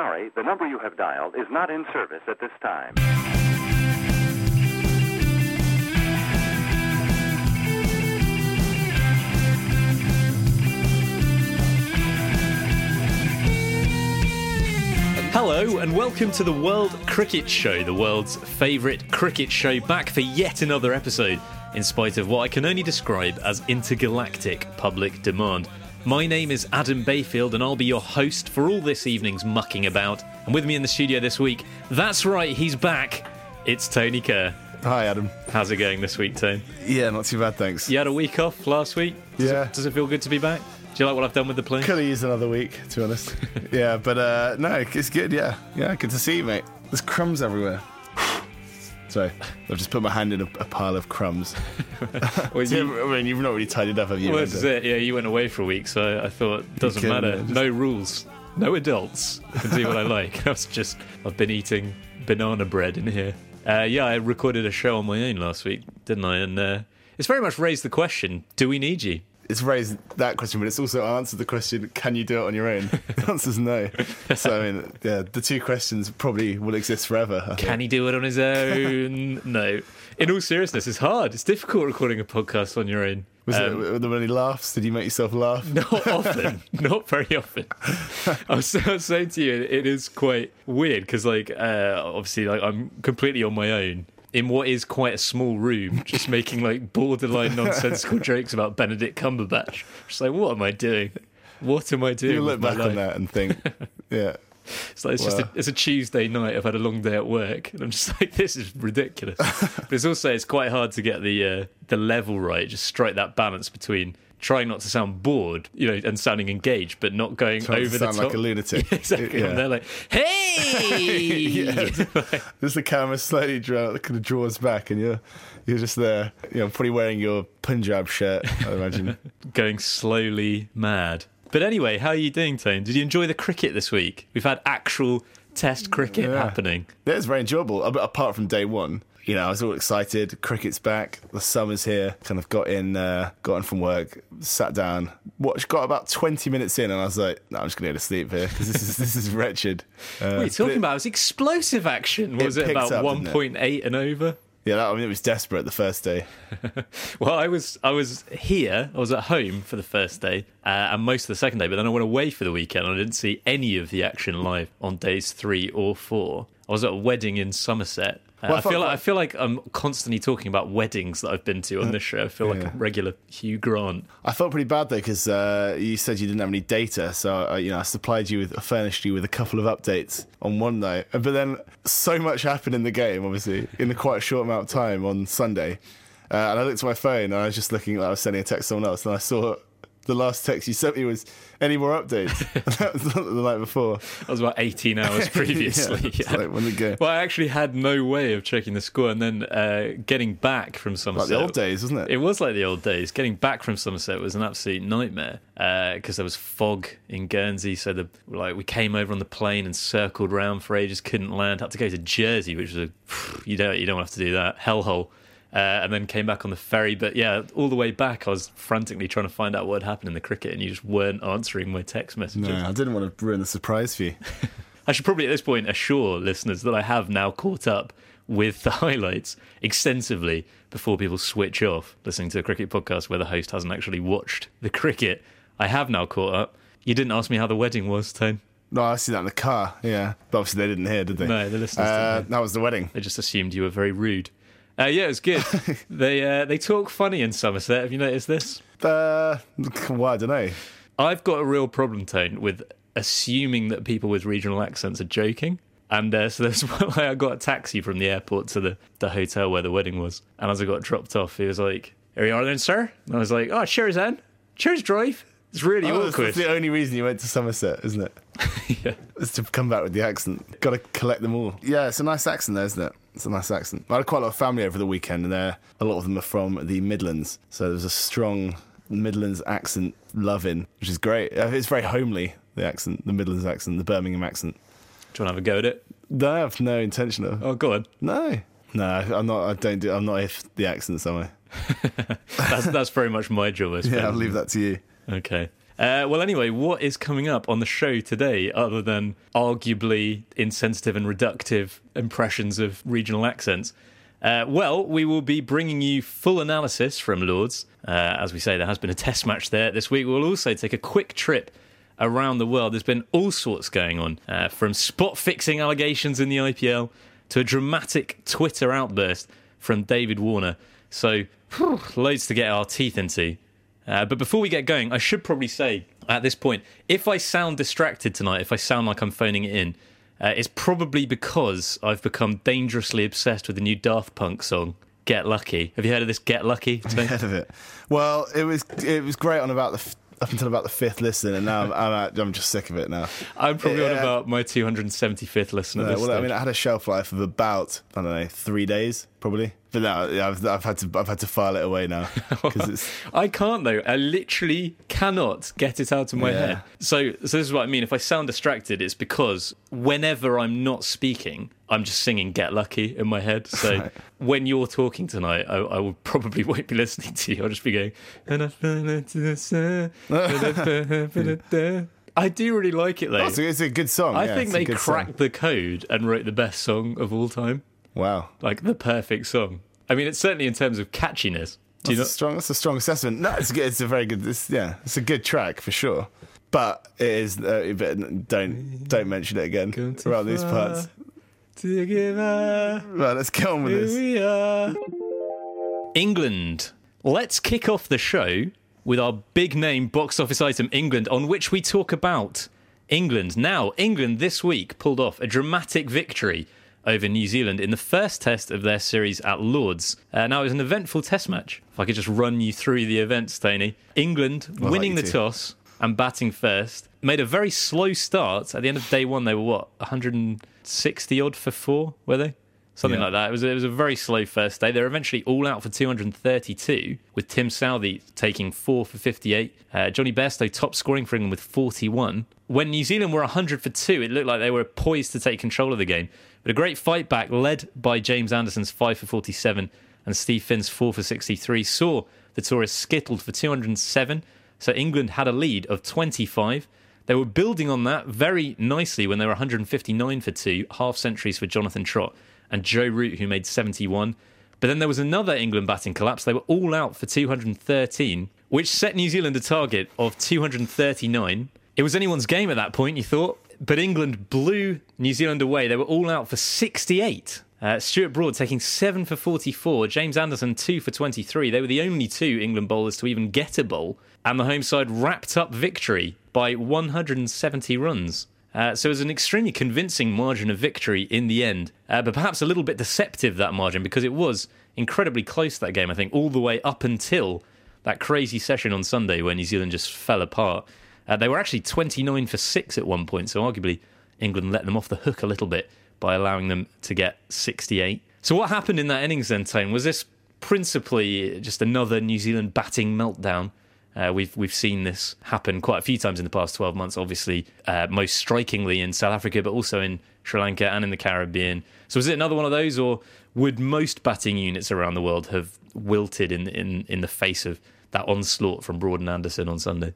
Sorry, the number you have dialed is not in service at this time. Hello and welcome to the World Cricket Show, the world's favourite cricket show, back for yet another episode, in spite of what I can only describe as intergalactic public demand. My name is Adam Bayfield and I'll be your host for all this evening's mucking about. And with me in the studio this week, that's right, he's back. It's Tony Kerr. Hi, Adam. How's it going this week, Tony? Yeah, not too bad, thanks. You had a week off last week? Does Yeah. It, does it feel good to be back? Do you like what I've done with the plane? Could have used another week, to be honest. yeah, but uh, no, it's good. Yeah, yeah, good to see you, mate. There's crumbs everywhere. Sorry, I've just put my hand in a, a pile of crumbs. Well, you- I mean, you've not really tidied up, have you? Well, this is it. Yeah, you went away for a week, so I thought it doesn't kidding, matter. just- No rules, no adults. I can do what I like. I was just I've been eating banana bread in here. Uh, yeah, I recorded a show on my own last week, didn't I? And uh, it's very much raised the question: Do we need you? It's raised that question, but it's also answered the question: Can you do it on your own? the answer's no. So I mean, yeah, the two questions probably will exist forever. I think. Can he do it on his own? no. In all seriousness, it's hard. It's difficult recording a podcast on your own. Was Um, it, were there any laughs? Did you make yourself laugh? Not often, not very often. I was, I was saying to you, it is quite weird because, like, uh, obviously, like I'm completely on my own in what is quite a small room, just making like borderline nonsensical jokes about Benedict Cumberbatch. Just like, what am I doing? What am I doing? You look back life? on that and think, yeah, It's like it's just a, it's a Tuesday night. I've had a long day at work, and I'm just like, this is ridiculous. but it's also it's quite hard to get the uh, the level right. Just strike that balance between trying not to sound bored, you know, and sounding engaged, but not going trying over to the top. like a lunatic. exactly. Yeah. And they're like, hey, Yeah. Just the camera slowly draw, kind of draws back, and you're you're just there. You know, probably wearing your Punjab shirt. I imagine. going slowly mad. But anyway, how are you doing, Tone? Did you enjoy the cricket this week? We've had actual test cricket Yeah. happening. It was very enjoyable. Apart from day one, you know, I was all excited. Cricket's back. The summer's here. Kind of got in, uh, got in from work, sat down, watched. Got about twenty minutes in, and I was like, "No, I'm just gonna go to sleep here because this is this is wretched." Uh, What are you talking it- about? It was explosive action. Was It it, about didn't it? 1.8 and over? Yeah, that, I mean, it was desperate the first day. Well, I was I was here. I was at home for the first day uh, and most of the second day, but then I went away for the weekend. and I didn't see any of the action live on days three or four. I was at a wedding in Somerset. Uh, Well, I I feel like I feel like I'm constantly talking about weddings that I've been to on this show. I feel like Yeah. a regular Hugh Grant. I felt pretty bad though because uh, you said you didn't have any data, so uh, you know I supplied you with, furnished you with a couple of updates on one night. But then so much happened in the game, obviously, in a quite a short amount of time on Sunday. Uh, and I looked at my phone and I was just looking like I was sending a text to someone else, and I saw the last text you sent me was any more updates. that was the night before. That was about 18 hours previously. it's yeah. like Well, I actually had no way of checking the score, and then uh, getting back from like Somerset. the old days, wasn't it? It was like the old days. Getting back from Somerset was an absolute nightmare because there was fog in Guernsey. So the like we came over on the plane and circled round for ages, couldn't land. Had to go to Jersey, which was a you don't you don't have to do that hellhole. Uh, and then came back on the ferry. But yeah, all the way back, I was frantically trying to find out what had happened in the cricket, and you just weren't answering my text messages. no, I didn't want to ruin the surprise for you. I should probably at this point assure listeners that I have now caught up with the highlights extensively before people switch off listening to a cricket podcast where the host hasn't actually watched the cricket. I have now caught up. You didn't ask me how the wedding was, Tone. No, I see that in the car. Yeah, but obviously they didn't hear, did they? No, the listeners Uh, didn't. that was the wedding. They just assumed you were very rude. Uh, yeah, it was good. they uh, they talk funny in Somerset. Have you noticed this? Uh, well, I don't know. I've got a real problem, Tone, with assuming that people with regional accents are joking. And uh, so there's one like I got a taxi from the airport to the, the hotel where the wedding was. And as I got dropped off, he was like, Here you are then, sir. And I was like, Oh, cheers, then. Cheers, drive. It's really Oh, awkward. that's the only reason you went to Somerset, isn't it? yeah. Is to come back with the accent. Got to collect them all. Yeah, it's a nice accent, there, isn't it? It's a nice accent. I had quite a lot of family over the weekend, and they're, a lot of them are from the Midlands. So there's a strong Midlands accent loving, which is great. Uh, It's very homely, the accent, the Midlands accent, the Birmingham accent. Do you want to have a go at it? No, I have no intention of. Oh, go on. No. No, I'm not. I don't do. I'm not if the accents, am I? That's, that's very much my job. Yeah, I'll leave that to you. Okay. Uh, well, anyway, what is coming up on the show today other than arguably insensitive and reductive impressions of regional accents? Uh, well, we will be bringing you full analysis from Lords. Uh, as we say, there has been a test match there this week. We'll also take a quick trip around the world. There's been all sorts going on, uh, from spot fixing allegations in the IPL to a dramatic Twitter outburst from David Warner. So, whew, loads to get our teeth into. Uh, but before we get going, I should probably say at this point, if I sound distracted tonight, if I sound like I'm phoning it in, uh, it's probably because I've become dangerously obsessed with the new Daft Punk song, Get Lucky. Have you heard of this Get Lucky? Tony? Head of it. Well, it was it was great on about the f- up until about the fifth listen, and now I'm I'm, I'm just sick of it now. I'm probably on about my 275th listen this well, I mean, it had a shelf life of about I don't know three days probably, but now I've, I've had to I've had to file it away now because it's I can't though. I literally cannot get it out of my Yeah. head. So, so this is what I mean. If I sound distracted, it's because whenever I'm not speaking, I'm just singing "Get Lucky" in my head. So Right. when you're talking tonight, I, I will probably won't be listening to you. I'll just be going. I fell into the sun." I do really like it though. Oh, it's, a, good song. I yeah, think they good song. cracked the code and wrote the best song of all time, Wow, like the perfect song. I mean, it's certainly in terms of catchiness. Do that's you know? a strong. That's a strong assessment. No, it's a good, it's a very good. It's, yeah, it's a good track for sure. But it is. Uh, but don't don't mention it again Gone around these far. parts. To give up. Right, let's get on with Here this. we are. England. Let's kick off the show with our big name box office item, England, on which we talk about England. Now, England this week pulled off a dramatic victory over New Zealand in the first test of their series at Lords. Uh, now, it was an eventful test match. If I could just run you through the events, Tony. England like winning the to. toss and batting first. Made a very slow start. At the end of day one, they were what, 160 odd for four, were they? Something Yeah. like that. It was, it was a very slow first day. They were eventually all out for 232, with Tim Southee taking four for 58. Uh, Jonny Bairstow top scoring for England with 41. When New Zealand were 100 for two, it looked like they were poised to take control of the game. But a great fight back, led by James Anderson's 5 for 47 and Steve Finn's 4 for 63, saw the tourists skittled for 207. So England had a lead of 25. They were building on that very nicely when they were 159 for two, half centuries for Jonathan Trott and Joe Root, who made 71. But then there was another England batting collapse. They were all out for 213, which set New Zealand a target of 239. It was anyone's game at that point, you thought, but England blew New Zealand away. They were all out for 68. Uh, Stuart Broad taking 7 for 44, James Anderson 2 for 23. They were the only two England bowlers to even get a bowl, and the home side wrapped up victory by 170 runs. Uh, so it was an extremely convincing margin of victory in the end, uh, but perhaps a little bit deceptive that margin because it was incredibly close that game. I think all the way up until that crazy session on Sunday where New Zealand just fell apart. Uh, they were actually 29 for six at one point, so arguably England let them off the hook a little bit by allowing them to get 68. So what happened in that innings then, Tone? Was this principally just another New Zealand batting meltdown? Uh, we've we've seen this happen quite a few times in the past 12 months. Obviously, uh, most strikingly in South Africa, but also in Sri Lanka and in the Caribbean. So, was it another one of those, or would most batting units around the world have wilted in in in the face of that onslaught from Broad and Anderson on Sunday,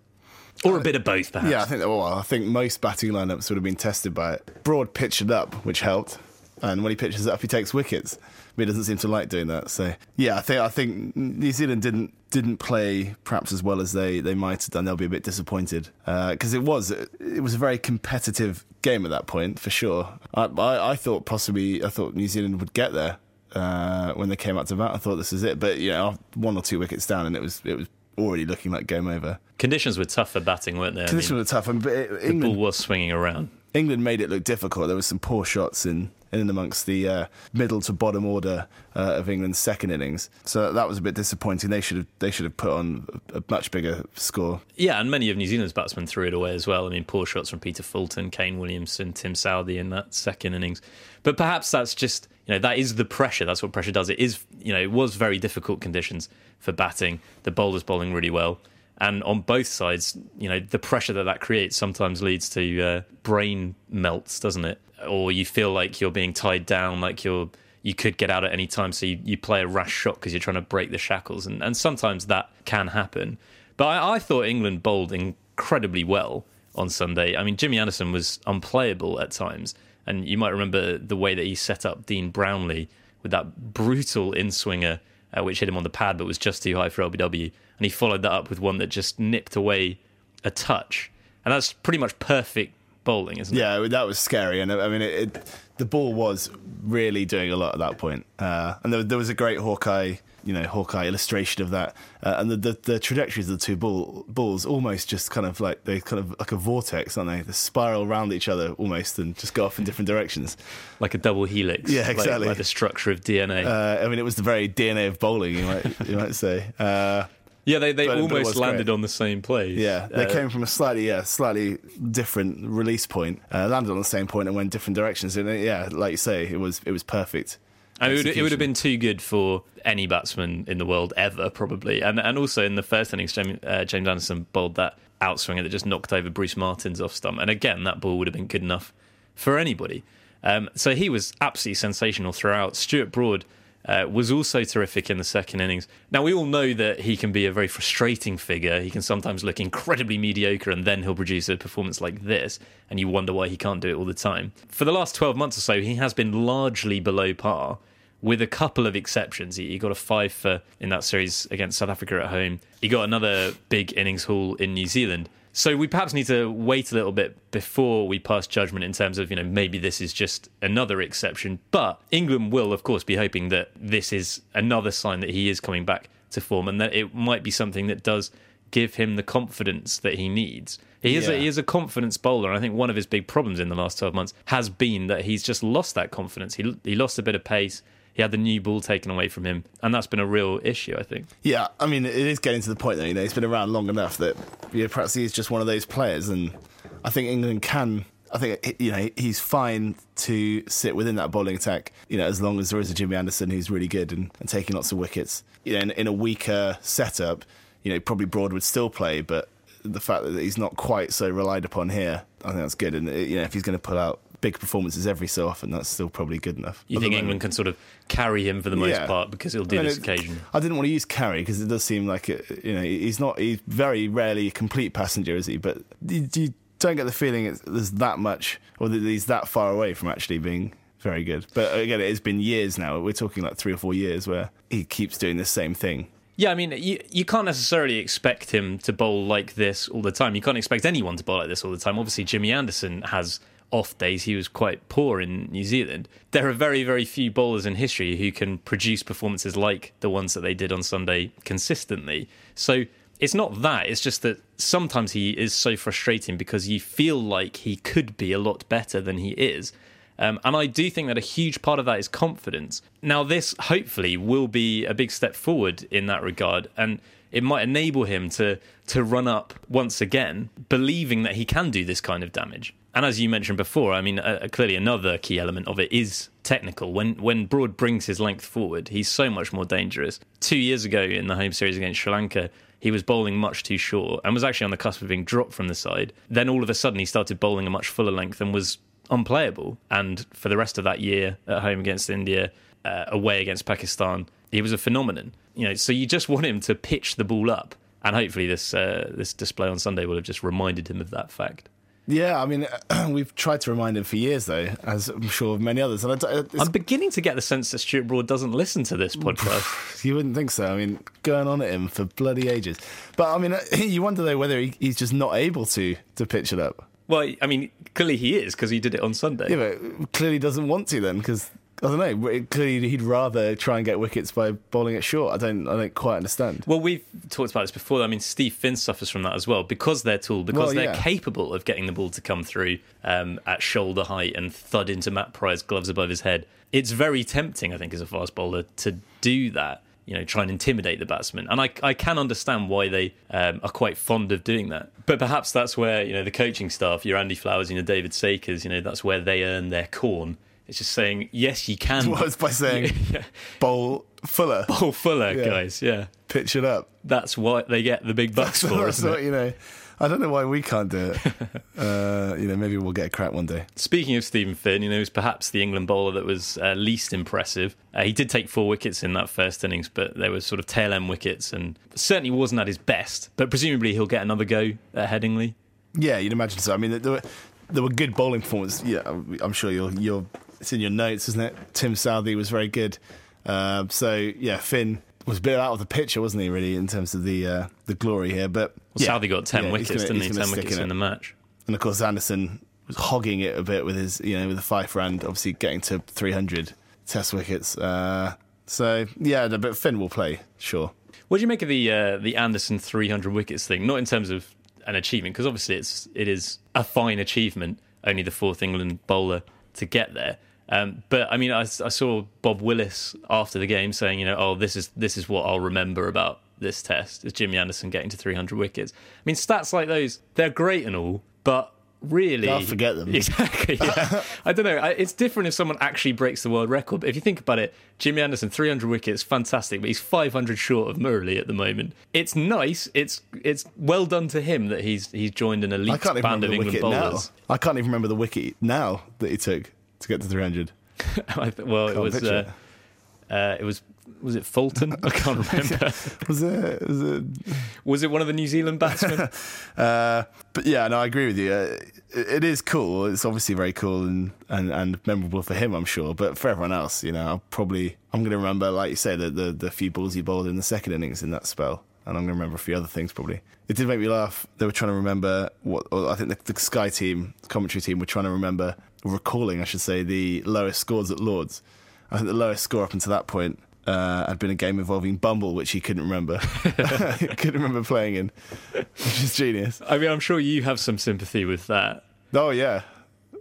or a bit of both, perhaps? Yeah, I think well, I think most batting lineups would have been tested by it. Broad pitched it up, which helped, and when he pitches it up, he takes wickets. But he doesn't seem to like doing that. So yeah, I think I think New Zealand didn't didn't play perhaps as well as they, they might have done. They'll be a bit disappointed because it was it was a very competitive game at that point for sure. I, I, I thought possibly I thought New Zealand would get there uh, when they came out to bat. I thought this is it, but you know one or two wickets down, and it was it was already looking like game over. Conditions were tough for batting, weren't they? I Conditions mean, were tough, and but it- the ball England was swinging around. England made it look difficult. There were some poor shots in in and amongst the uh, middle to bottom order uh, of England's second innings. So that was a bit disappointing. They should have they should have put on a, much bigger score. Yeah, and many of New Zealand's batsmen threw it away as well. I mean, poor shots from Peter Fulton, Kane Williamson, Tim Southee in that second innings. But perhaps that's just you know that is the pressure. That's what pressure does. It is you know it was very difficult conditions for batting. The bowlers bowling really well. And on both sides, you know, the pressure that that creates sometimes leads to uh, brain melts, doesn't it? or you feel like you're being tied down, like you're you could get out at any time, so you, you play a rash shot because you're trying to break the shackles, and, and sometimes that can happen. But I, I thought England bowled incredibly well on Sunday. I mean, Jimmy Anderson was unplayable at times, and you might remember the way that he set up Dean Brownlie with that brutal in swinger, uh, which hit him on the pad but was just too high for LBW, and he followed that up with one that just nipped away a touch, and that's pretty much perfect bowling, isn't yeah, it? Yeah, that was scary, and I mean, it, it, the ball was really doing a lot at that point. Uh, and there, there, was a great Hawkeye, you know, Hawkeye illustration of that, uh, and the, the, the trajectories of the two ball, balls almost just kind of like they kind of like a vortex, aren't they? They spiral around each other almost and just go off in different directions, like a double helix. Yeah, exactly. Like, like the structure of DNA. Uh, I mean, it was the very DNA of bowling, you might you might say. Uh, yeah, they, they but, almost but landed great. on the same place. Yeah, they uh, came from a slightly yeah slightly different release point, uh, landed on the same point and went different directions. And yeah, like you say, it was it was perfect. I mean, it, would, have been too good for any batsman in the world ever, probably. And and also in the first innings, James, uh, James Anderson bowled that outswinger that just knocked over Bruce Martin's off stump. And again, that ball would have been good enough for anybody. Um, so he was absolutely sensational throughout. Stuart Broad uh, was also terrific in the second innings. Now, we all know that he can be a very frustrating figure. He can sometimes look incredibly mediocre and then he'll produce a performance like this, and you wonder why he can't do it all the time. For the last 12 months or so, he has been largely below par. With a couple of exceptions, he got a five for in that series against South Africa at home. He got another big innings haul in New Zealand. So we perhaps need to wait a little bit before we pass judgment in terms of, you know, maybe this is just another exception. But England will, of course, be hoping that this is another sign that he is coming back to form and that it might be something that does give him the confidence that he needs. He is, yeah. a, he is a confidence bowler. And I think one of his big problems in the last 12 months has been that he's just lost that confidence. He, he lost a bit of pace he had the new ball taken away from him, and that's been a real issue, I think. Yeah, I mean, it is getting to the point that you know he's been around long enough that you know, perhaps he's just one of those players, and I think England can. I think you know he's fine to sit within that bowling attack, you know, as long as there is a Jimmy Anderson who's really good and, and taking lots of wickets. You know, in, in a weaker setup, you know, probably Broad would still play, but the fact that he's not quite so relied upon here, I think that's good. And uh, you know, if he's going to pull out big performances every so often, that's still probably good enough. You think England can sort of carry him for the most yeah. part because he'll do I mean, this occasion? I didn't want to use carry because it does seem like it, you know he's not he's very rarely a complete passenger, is he? But you, you don't get the feeling there's that much or that he's that far away from actually being very good. But again, it has been years now. We're talking like three or four years where he keeps doing the same thing. Yeah, I mean, you, you can't necessarily expect him to bowl like this all the time. You can't expect anyone to bowl like this all the time. Obviously, Jimmy Anderson has off days, he was quite poor in New Zealand. There are very, very few bowlers in history who can produce performances like the ones that they did on Sunday consistently. So it's not that, it's just that sometimes he is so frustrating because you feel like he could be a lot better than he is. Um, and I do think that a huge part of that is confidence. Now, this hopefully will be a big step forward in that regard. And it might enable him to to run up once again, believing that he can do this kind of damage. And as you mentioned before, I mean, uh, clearly another key element of it is technical. When when Broad brings his length forward, he's so much more dangerous. Two years ago in the home series against Sri Lanka, he was bowling much too short and was actually on the cusp of being dropped from the side. Then all of a sudden, he started bowling a much fuller length and was unplayable. And for the rest of that year at home against India, uh, away against Pakistan, he was a phenomenon. You know, so you just want him to pitch the ball up, and hopefully this uh, this display on Sunday will have just reminded him of that fact. Yeah, I mean, we've tried to remind him for years, though, as I'm sure many others. And I'm beginning to get the sense that Stuart Broad doesn't listen to this podcast. you wouldn't think so. I mean, going on at him for bloody ages. But I mean, you wonder though whether he's just not able to to pitch it up. Well, I mean, clearly he is because he did it on Sunday. Yeah, but clearly doesn't want to then because I don't know. Clearly, he'd rather try and get wickets by bowling it short. I don't. I don't quite understand. Well, we've talked about this before. I mean, Steve Finn suffers from that as well because they're tall, because Well, they're yeah. capable of getting the ball to come through um, at shoulder height and thud into Matt Prior's gloves above his head. It's very tempting, I think, as a fast bowler to do that. You know, try and intimidate the batsman, and I, I can understand why they um, are quite fond of doing that. But perhaps that's where you know the coaching staff, your Andy Flowers, and your David Sakers, you know, that's where they earn their corn. It's just saying, yes, you can Was by saying Yeah. bowl fuller, bowl fuller, Yeah. guys. Yeah, pitch it up. that's what they get the big bucks for, that's isn't what, it? you know. I don't know why we can't do it. uh, you know, maybe we'll get a crack one day. Speaking of Stephen Finn, you know, he was perhaps the England bowler that was uh, least impressive. Uh, he did take four wickets in that first innings, but they were sort of tail end wickets and certainly wasn't at his best. But presumably he'll get another go at Headingley. Yeah, you'd imagine so. I mean, there were there were good bowling performances. Yeah, I'm sure you're you're it's in your notes, isn't it? Tim Southee was very good. Uh, so yeah, Finn was a bit out of the picture, wasn't he? Really, in terms of the uh, the glory here. But Well, yeah, Southee got 10 yeah, wickets, gonna- didn't he? 10 wickets in, the match. And of course, Anderson was hogging it a bit with his, you know, with the five round, obviously getting to 300 Test wickets. Uh, so yeah, but Finn will play, sure. What do you make of the uh, the Anderson 300 wickets thing? Not in terms of an achievement, because obviously it's it is a fine achievement. Only the fourth England bowler to get there. Um, but I mean, I, I saw Bob Willis after the game saying, you know, oh, this is this is what I'll remember about this test is Jimmy Anderson getting to 300 wickets. I mean, stats like those they're great and all, but really, I'll forget them. Exactly. Yeah. I don't know. I- It's different if someone actually breaks the world record. But if you think about it, Jimmy Anderson, 300 wickets, fantastic, but he's 500 short of Murali at the moment. It's nice. It's it's well done to him that he's he's joined an I elite band of the England wicket now. I can't even remember the wicket now that he took to get to 300. I th- well, it was uh, uh, it was was it Fulton? I can't remember. Was it? Was it? was it one of the New Zealand batsmen? Uh, but yeah, no, I agree with you. Uh, it, it is cool. It's obviously very cool and, and, and memorable for him, I'm sure. But for everyone else, you know, I'll probably I'm going to remember, like you said, the, the the few balls he bowled in the second innings in that spell, and I'm going to remember a few other things probably. It did make me laugh. They were trying to remember what I think the, the Sky team, the commentary team, were trying to remember, recalling, I should say, the lowest scores at Lords. I think the lowest score up until that point uh, had been a game involving Bumble, which he couldn't remember. couldn't remember playing in, which is genius. I mean, I'm sure you have some sympathy with that. Oh yeah,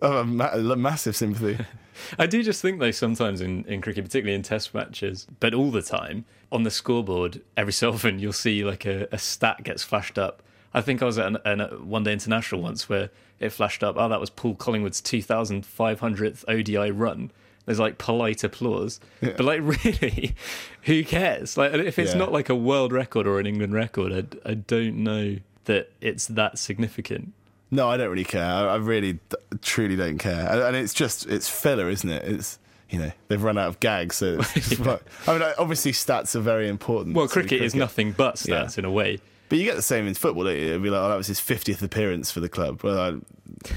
oh, ma- massive sympathy. I do just think though sometimes in, in cricket, particularly in test matches, but all the time, on the scoreboard, every so often you'll see like a, a stat gets flashed up. I think I was at an, an, a one day international once where it flashed up, oh, that was Paul Collingwood's 2,500th ODI run. There's like polite applause. But like, really, who cares? Like, if it's Yeah. not like a world record or an England record, I, I don't know that it's that significant. No, I don't really care. I, really, truly don't care. And, it's just, it's filler, isn't it? It's you know they've run out of gags. So like, I mean, obviously stats are very important. Well, to cricket is nothing but stats Yeah. in a way. But you get the same in football, don't you? It'd be like, oh, that was his 50th appearance for the club. Well, I don't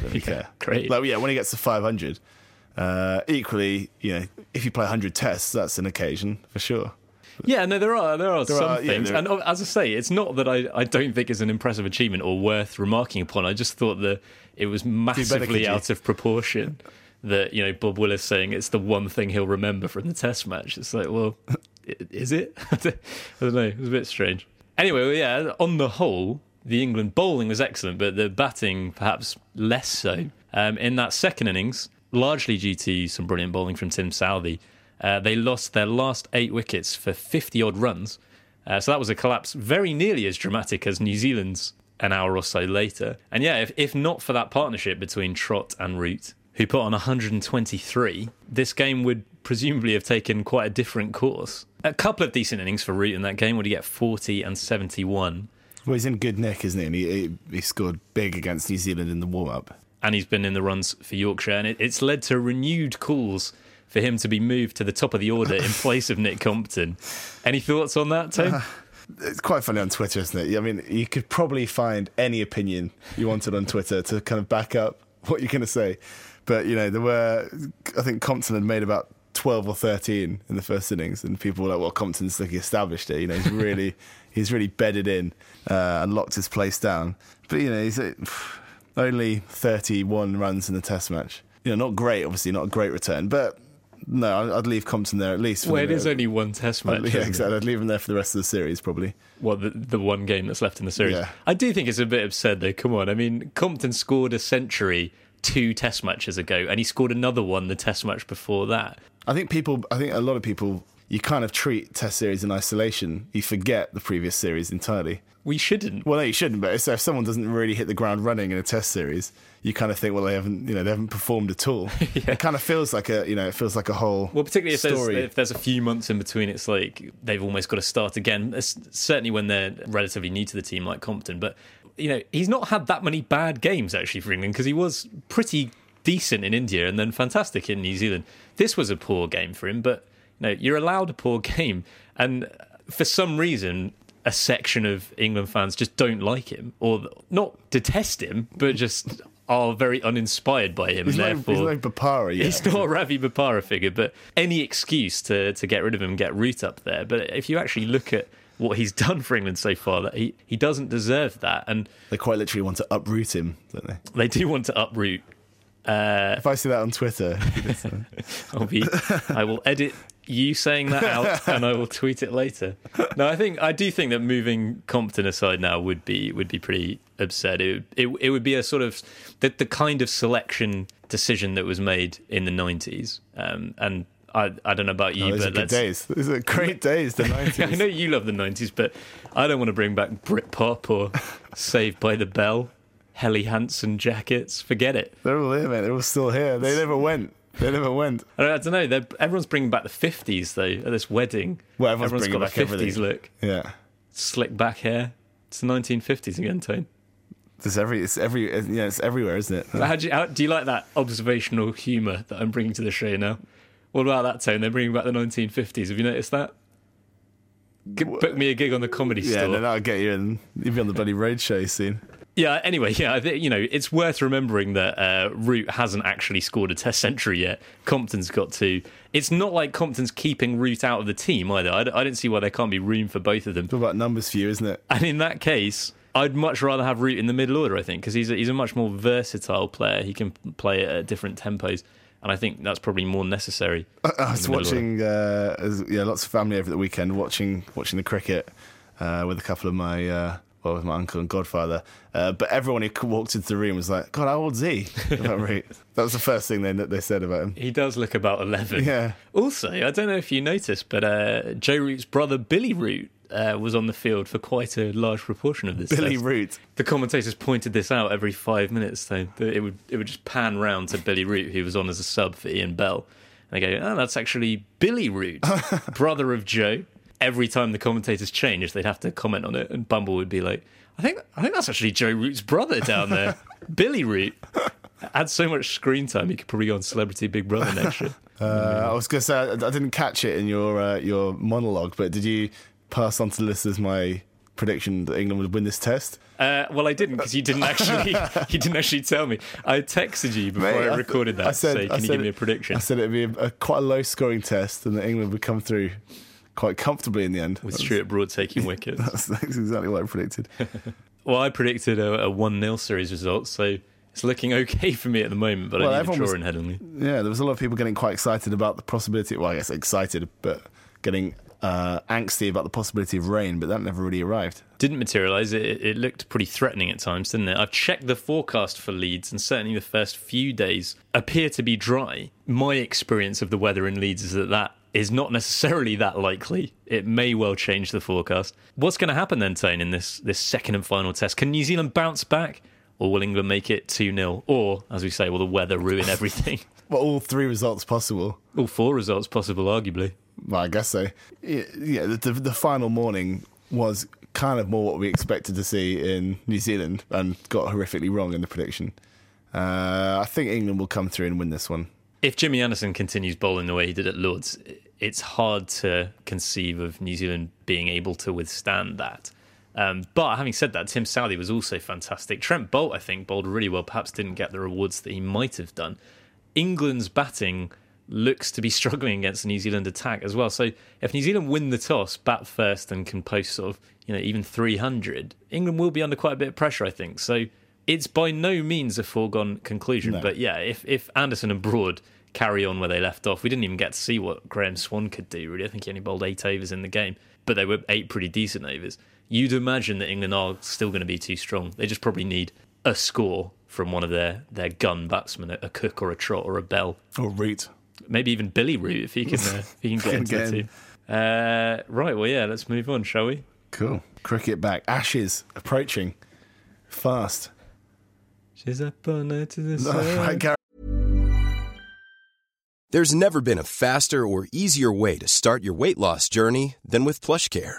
really Yeah, care. great. Like, yeah, when he gets to 500, uh, equally, you know, if you play 100 tests, that's an occasion for sure. Yeah, no, there are there are There some are, yeah, things, there- and uh, as I say, it's not that I, I don't think it's an impressive achievement or worth remarking upon. I just thought that it was massively out of proportion. That you know, Bob Willis saying it's the one thing he'll remember from the Test match. It's like, well, is it? I don't know. It was a bit strange. Anyway, yeah. On the whole, the England bowling was excellent, but the batting perhaps less so. Um, in that second innings, largely due to some brilliant bowling from Tim Southee, uh, they lost their last eight wickets for 50 odd runs. Uh, so that was a collapse very nearly as dramatic as New Zealand's an hour or so later. And yeah, if, if not for that partnership between Trott and Root, who put on 123, this game would presumably have taken quite a different course. A couple of decent innings for Root in that game. Would he get 40 and 71? Well, he's in good nick, isn't he? And he, he, scored big against New Zealand in the warm up. and he's been in the runs for Yorkshire, and it, it's led to renewed calls for him to be moved to the top of the order in place of Nick Compton. Any thoughts on that, Tone? It's quite funny on Twitter, isn't it? I mean, you could probably find any opinion you wanted on Twitter to kind of back up what you're going to say. But, you know, there were, I think Compton had made about 12 or 13 in the first innings, and people were like, well, Compton's like established it. You know, he's really, he's really bedded in uh, and locked his place down. But, you know, he's uh, only 31 runs in the test match. You know, not great, obviously, not a great return, but No, I'd- I'd leave Compton there at least. for Well, it is only one test match. yeah, isn't it? exactly. I'd leave him there for the rest of the series, probably. Well, the, the one game that's left in the series. Yeah. I do think it's a bit absurd, though. Come on. I mean, Compton scored a century two test matches ago, and he scored another one the test match before that. I think people, I think a lot of people, you kind of treat Test series in isolation. You forget the previous series entirely. We shouldn't. Well, no, you shouldn't. But so if someone doesn't really hit the ground running in a Test series, you kind of think, well, they haven't, you know, they haven't performed at all. It kind of feels like a, you know, it feels like a whole Well, particularly if there's, story. if there's a few months in between, it's like they've almost got to start again. It's certainly when they're relatively new to the team, like Compton. But you know, he's not had that many bad games actually for England because he was pretty decent in India and then fantastic in New Zealand. This was a poor game for him, but you know, you're allowed a poor game, and for some reason. A section of England fans just don't like him, or not detest him, but just are very uninspired by him, He's and no, therefore he's no Bopara yet. He's not a Ravi Bopara figure, but any excuse to, to get rid of him, get Root up there. But if you actually look at what he's done for England so far, that he, he doesn't deserve that. And They quite literally want to uproot him, don't they? they do want to uproot. If I see that on Twitter, I'll be, I will edit you saying that out and I will tweet it later. No, I think I do think that moving Compton aside now would be would be pretty absurd. It it, it would be a sort of the, the kind of selection decision that was made in the nineties. Um, and I I don't know about you, oh, those are but good days. Those are great days, the 90s. I know you love the 90s, but I don't want to bring back Britpop or Saved by the Bell, Helly Hansen jackets. Forget it. They're all here, man. They're all still here. They never went. They never went. I don't, know. They're, everyone's bringing back the 50s, though, at this wedding. Well, everyone's got bringing a 50s everything. look. Yeah. Slick back hair. It's the 1950s again, Tone. It's every, it's every, it's, yeah, it's everywhere, isn't it? How do, you, how, do you like that observational humour that I'm bringing to the show now? What about that, Tone? They're bringing back the 1950s. Have you noticed that? Book me a gig on the comedy Yeah, store. no, that'll get you in. You'll be on the bloody road show soon. Yeah. Anyway, yeah, I think, you know, it's worth remembering that uh, Root hasn't actually scored a Test century yet. Compton's got to. It's not like Compton's keeping Root out of the team either. I, d- I don't see why there can't be room for both of them. It's all about numbers for you, isn't it? And in that case, I'd much rather have Root in the middle order. I think because he's a, he's a much more versatile player. He can play at different tempos, and I think that's probably more necessary. I was the middle order. watching, uh, yeah, lots of family over the weekend watching watching the cricket uh, with a couple of my, uh, well, with my uncle and godfather. Uh, but everyone who walked into the room was like, "God, how old's he?" That was the first thing they they said about him. He does look about 11. Yeah. Also, I don't know if you noticed, but uh, Joe Root's brother, Billy Root, uh, was on the field for quite a large proportion of this. Billy test. Root. The commentators pointed this out every five minutes, though. that It would, it would just pan round to Billy Root, who was on as a sub for Ian Bell. And they go, oh, that's actually Billy Root, brother of Joe. Every time the commentators changed, they'd have to comment on it, and Bumble would be like, I think, I think that's actually Joe Root's brother down there, Billy Root. Had so much screen time, he could probably go on Celebrity Big Brother next year. Uh, I was going to say I, I didn't catch it in your uh, your monologue, but did you pass on to the listeners my prediction that England would win this test? Uh, well, I didn't because you didn't actually you didn't actually tell me. I texted you before Mate, I I- recorded that. I said- to say, I can you said give me a prediction? I said it'd be a, a quite a low scoring test, and that England would come through quite comfortably in the end. with That's- Stuart Broad taking wickets. That's, that's exactly what I predicted. well, I predicted a, a one 0 series result, so it's looking okay for me at the moment. But Well, I need a draw was- in Headingley. Yeah, there was a lot of people getting quite excited about the possibility. Well, I guess excited, but getting uh, angsty about the possibility of rain, but that never really arrived. Didn't materialise. It, it looked pretty threatening at times, didn't it? I've checked the forecast for Leeds, and certainly the first few days appear to be dry. My experience of the weather in Leeds is that that is not necessarily that likely. It may well change the forecast. What's going to happen then, Tane, in this this second and final test? Can New Zealand bounce back, or will England make it two 0 Or, as we say, will the weather ruin everything? Well, all three results possible. All four results possible, arguably. Well, I guess so. Yeah, the, the final morning was kind of more what we expected to see in New Zealand and got horrifically wrong in the prediction. Uh, I think England will come through and win this one. if Jimmy Anderson continues bowling the way he did at Lords, it's hard to conceive of New Zealand being able to withstand that. Um, but having said that, Tim Southee was also fantastic. Trent Boult, I think, bowled really well. Perhaps didn't get the rewards that he might have done. England's batting looks to be struggling against the New Zealand attack as well. So if New Zealand win the toss, bat first, and can post sort of you know even 300, England will be under quite a bit of pressure, I think. So it's by no means a foregone conclusion. No. But yeah, if if Anderson and Broad carry on where they left off. We didn't even get to see what Graeme Swann could do, really. I think he only bowled eight overs in the game, but they were eight pretty decent overs. You'd imagine that England are still going to be too strong. They just probably need a score from one of their, their gun batsmen, a, a Cook or a Trott or a Bell. Or Root. Maybe even Billy Root if he can, uh, if he can get Can into the team. Uh, right, well, yeah, let's move on, shall we? Cool. Cricket back. Ashes approaching. Fast. She's up on night to the right, There's never been a faster or easier way to start your weight loss journey than with PlushCare.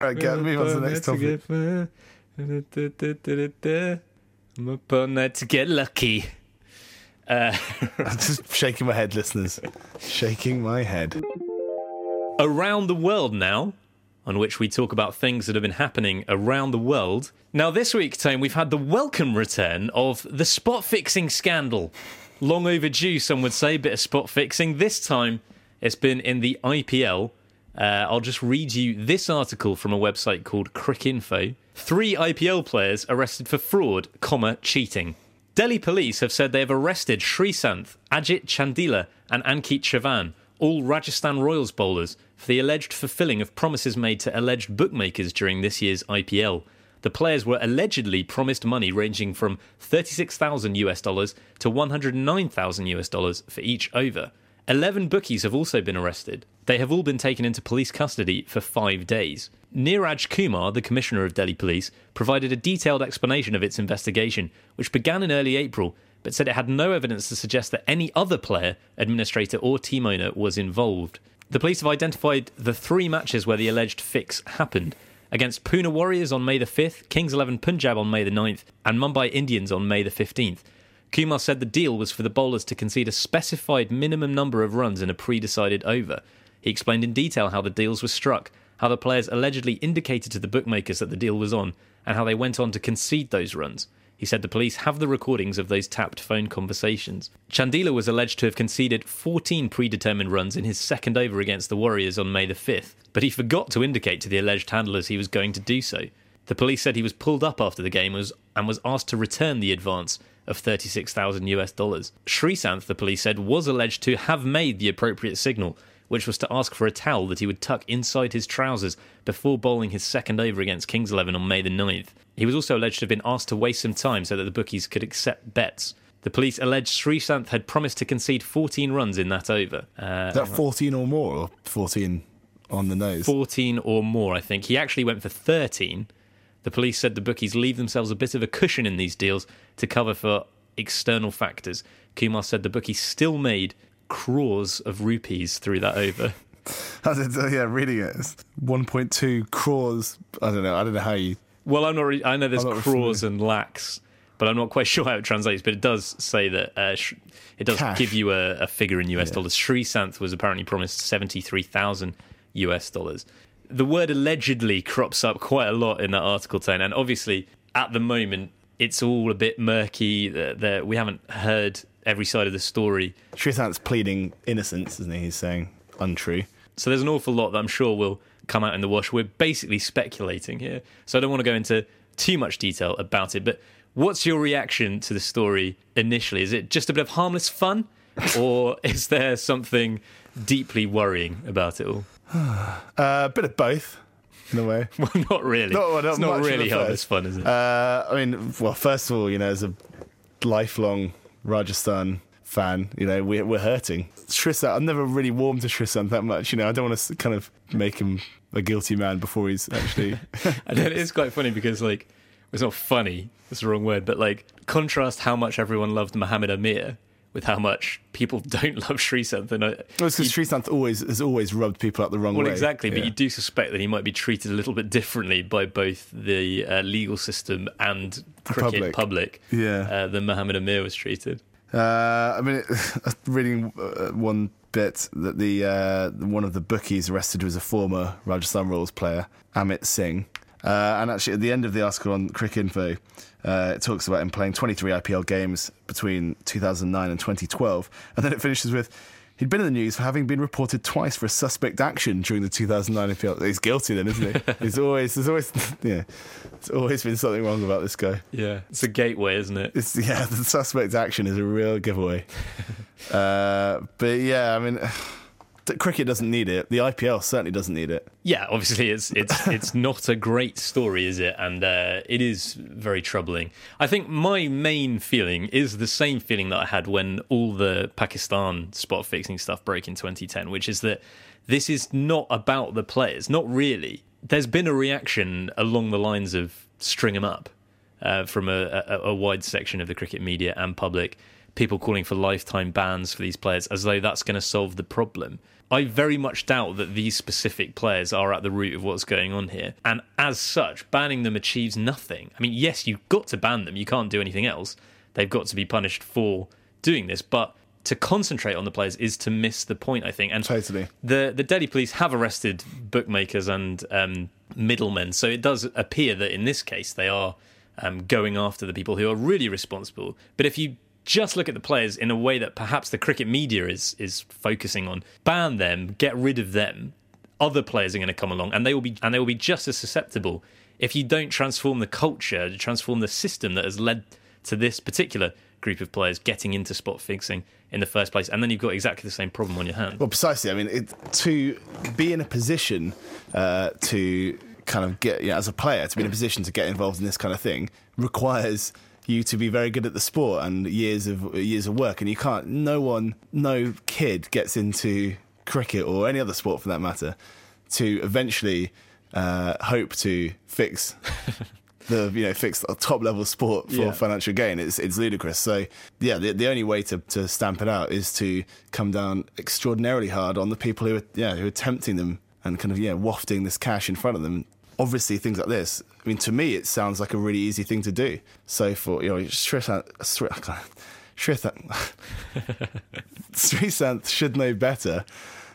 All right, get, move on to the next topic. I'm up all night to get lucky. Uh, Just shaking my head, listeners. Shaking my head. around the world now, on which we talk about things that have been happening around the world. Now, this week, Tone, we've had the welcome return of the spot fixing scandal. Long overdue, some would say, bit of spot fixing. This time, it's been in the IPL. Uh, I'll just read you this article from a website called Cricinfo. Three IPL players arrested for fraud, comma, cheating. Delhi police have said they have arrested Sreesanth, Ajit Chandila, and Ankit Chavan, all Rajasthan Royals bowlers, for the alleged fulfilling of promises made to alleged bookmakers during this year's IPL. The players were allegedly promised money ranging from 36,000 US dollars to 109,000 US dollars for each over. 11 bookies have also been arrested. They have all been taken into police custody for five days. Niraj Kumar, the Commissioner of Delhi Police, provided a detailed explanation of its investigation, which began in early April, but said it had no evidence to suggest that any other player, administrator, or team owner was involved. The police have identified the three matches where the alleged fix happened against Pune Warriors on May the 5th, Kings 11 Punjab on May the 9th, and Mumbai Indians on May the 15th. Kumar said the deal was for the bowlers to concede a specified minimum number of runs in a pre decided over. He explained in detail how the deals were struck, how the players allegedly indicated to the bookmakers that the deal was on, and how they went on to concede those runs. He said the police have the recordings of those tapped phone conversations. Chandila was alleged to have conceded 14 predetermined runs in his second over against the Warriors on May the 5th, but he forgot to indicate to the alleged handlers he was going to do so. The police said he was pulled up after the game was, and was asked to return the advance of 36,000 US dollars. Sreesanth, the police said, was alleged to have made the appropriate signal, which was to ask for a towel that he would tuck inside his trousers before bowling his second over against Kings 11 on May the 9th. He was also alleged to have been asked to waste some time so that the bookies could accept bets. The police alleged Sreesanth had promised to concede 14 runs in that over. Uh, that 14 or more, or 14 on the nose? 14 or more, I think. He actually went for 13. The police said the bookies leave themselves a bit of a cushion in these deals to cover for external factors. Kumar said the bookies still made crores of rupees through that over. Yeah, really it. It's 1.2 crores. I don't know. I don't know how you. Well, I'm not. Really, I know there's crores and lakhs, but I'm not quite sure how it translates. But it does say that uh, sh- it does Cash. give you a, a figure in US dollars. Sreesanth was apparently promised seventy three thousand US dollars. The word allegedly crops up quite a lot in that article, Tone, and obviously at the moment it's all a bit murky. That we haven't heard every side of the story. Sreesanth's pleading innocence, isn't he? He's saying untrue. So there's an awful lot that I'm sure will come out in the wash. We're basically speculating here. So I don't want to go into too much detail about it. But what's your reaction to the story initially? Is it just a bit of harmless fun? or is there something deeply worrying about it all? Uh, a bit of both, in a way. Well, not really. Not- not it's not really harmless fun, is it? Uh, I mean, well, first of all, you know, as a lifelong Rajasthan fan, you know, we're, we're hurting. Tristan, I've never really warmed to Tristan that much. You know, I don't want to kind of make him a guilty man before he's actually. and it is quite funny because like it's not funny. It's the wrong word, but like contrast how much everyone loved Mohammed Amir with how much people don't love Sreesanth. And I, well, it's because Sreesanth always has always rubbed people up the wrong well, way. Well, exactly. But you do suspect that he might be treated a little bit differently by both the uh, legal system and cricket public. public, Yeah. uh, than Mohammed Amir was treated. Uh, I mean, reading uh, one bit that the uh, one of the bookies arrested was a former Rajasthan Royals player, Amit Singh. Uh, and actually, at the end of the article on Cricinfo, uh, it talks about him playing 23 IPL games between 2009 and 2012. And then it finishes with he'd been in the news for having been reported twice for a suspect action during the 2009 IPL. He's guilty then, isn't he? He's always, there's always, yeah, there's always been something wrong about this guy. Yeah, it's a gateway, isn't it? It's yeah, the suspect action is a real giveaway. uh, but yeah, I mean, cricket doesn't need it. The IPL certainly doesn't need it. Yeah, obviously it's it's it's not a great story, is it? And uh, it is very troubling. I think my main feeling is the same feeling that I had when all the Pakistan spot fixing stuff broke in 2010, which is that this is not about the players, not really. There's been a reaction along the lines of string 'em up uh, from a, a, a wide section of the cricket media and public, people calling for lifetime bans for these players as though that's going to solve the problem. I very much doubt that these specific players are at the root of what's going on here. And as such, banning them achieves nothing. I mean, yes, you've got to ban them, you can't do anything else. They've got to be punished for doing this, but to concentrate on the players is to miss the point, I think. And Totally. the the Delhi police have arrested bookmakers and um, middlemen, so it does appear that in this case they are um, going after the people who are really responsible. But if you just look at the players in a way that perhaps the cricket media is is focusing on, ban them, get rid of them. Other players are going to come along, and they will be and they will be just as susceptible if you don't transform the culture, transform the system that has led to this particular group of players getting into spot fixing in the first place, and then you've got exactly the same problem on your hands. Well, precisely. I mean, it, to be in a position uh, to kind of get, you know, as a player, to be in a position to get involved in this kind of thing requires you to be very good at the sport and years of years of work. And you can't. No one, no kid gets into cricket or any other sport for that matter to eventually uh, hope to fix the you know fix a top level sport for Yeah. financial gain. It's it's ludicrous. So yeah, the the only way to, to stamp it out is to come down extraordinarily hard on the people who are yeah who are tempting them and kind of yeah wafting this cash in front of them. Obviously, things like this. I mean, to me, it sounds like a really easy thing to do. So for you know, Sreesanth, Sreesanth, Sreesanth should know better.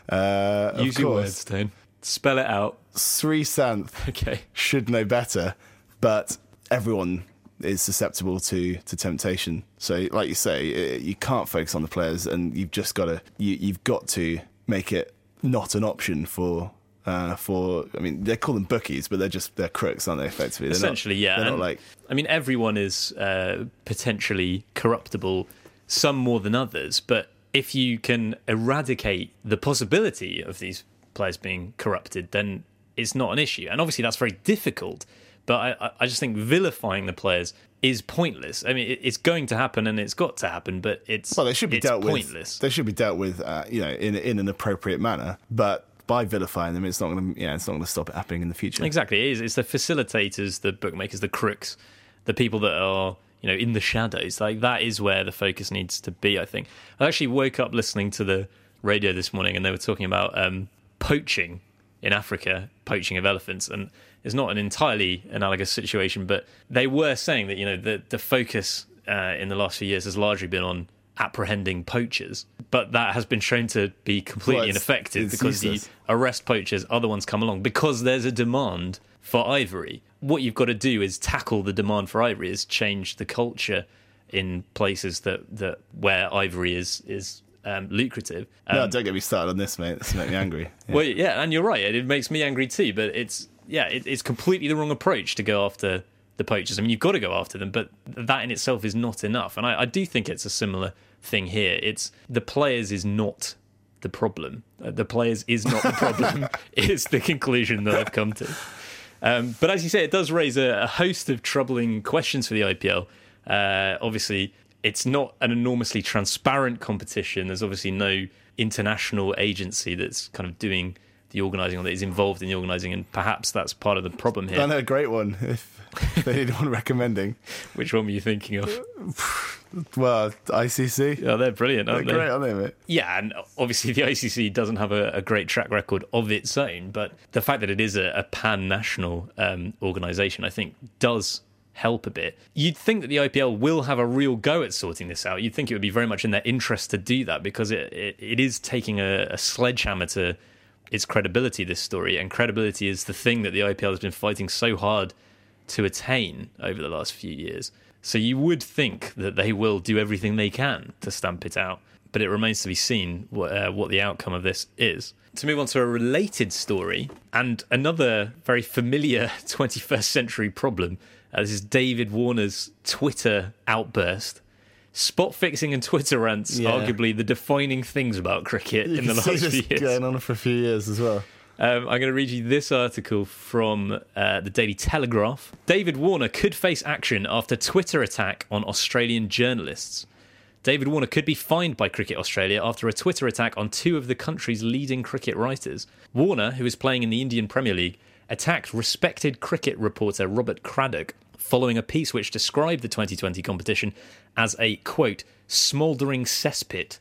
Uh, Use of your course, words, Stone. Spell it out. Sreesanth Okay. should know better, but everyone is susceptible to, to temptation. So, like you say, i you can't focus on the players, and you've just got to you, you've got to make it not an option for. Uh, for I mean, they call them bookies, but they're just they're crooks, aren't they? Effectively, They're not- Essentially, yeah. They're not and, like I mean, everyone is uh, potentially corruptible, some more than others. But if you can eradicate the possibility of these players being corrupted, then it's not an issue. And obviously, that's very difficult. But I, I- I just think vilifying the players is pointless. I mean, it's going to happen and it's got to happen, but it's well, they should be dealt pointless. with. They should be dealt with, uh, you know, in in an appropriate manner. But by vilifying them, it's not going to yeah, it's not going to stop it happening in the future. Exactly, it is. It's the facilitators, the bookmakers, the crooks, the people that are you know in the shadows. Like that is where the focus needs to be. I think. I actually woke up listening to the radio this morning, and they were talking about um, poaching in Africa, poaching of elephants, and it's not an entirely analogous situation, but they were saying that you know the the focus uh, in the last few years has largely been on apprehending poachers, but that has been shown to be completely Well, ineffective it's because you arrest poachers, other ones come along because there's a demand for ivory. What you've got to do is tackle the demand for ivory, is change the culture in places that, that where ivory is is um, lucrative. Um, no, don't get me started on this, mate. This makes me angry. Yeah. well, yeah, and you're right. It, it makes me angry too. But it's yeah, it, it's completely the wrong approach to go after the poachers. I mean, you've got to go after them, but that in itself is not enough. And I, I do think it's a similar thing here. It's the players is not the problem. Uh, the players is not the problem. is the conclusion that I've come to. Um, but as you say, it does raise a, a host of troubling questions for the IPL. Uh, obviously, it's not an enormously transparent competition. There's obviously no international agency that's kind of doing the organising or that is involved in the organising, and perhaps that's part of the problem I here. know a great one if, they need one recommending. Which one were you thinking of? Well, ICC. Oh, they're brilliant, They're aren't they? great, aren't they, mate? Yeah, and obviously the ICC doesn't have a, a great track record of its own, but the fact that it is a, a pan national um, organisation, I think, does help a bit. You'd think that the IPL will have a real go at sorting this out. You'd think it would be very much in their interest to do that because it, it, it is taking a, a sledgehammer to its credibility, this story, and credibility is the thing that the IPL has been fighting so hard to attain over the last few years. So you would think that they will do everything they can to stamp it out, but it remains to be seen what, uh, what the outcome of this is. To move on to a related story and another very familiar 21st century problem. Uh, this is David Warner's Twitter outburst. Spot fixing and Twitter rants, Yeah. arguably the defining things about cricket You in the last few years. going on for a few years as well. Um, I'm going to read you this article from uh, the Daily Telegraph. David Warner could face action after Twitter attack on Australian journalists. David Warner could be fined by Cricket Australia after a Twitter attack on two of the country's leading cricket writers. Warner, who is playing in the Indian Premier League, attacked respected cricket reporter Robert Craddock following a piece which described the 2020 competition as a quote smouldering cesspit.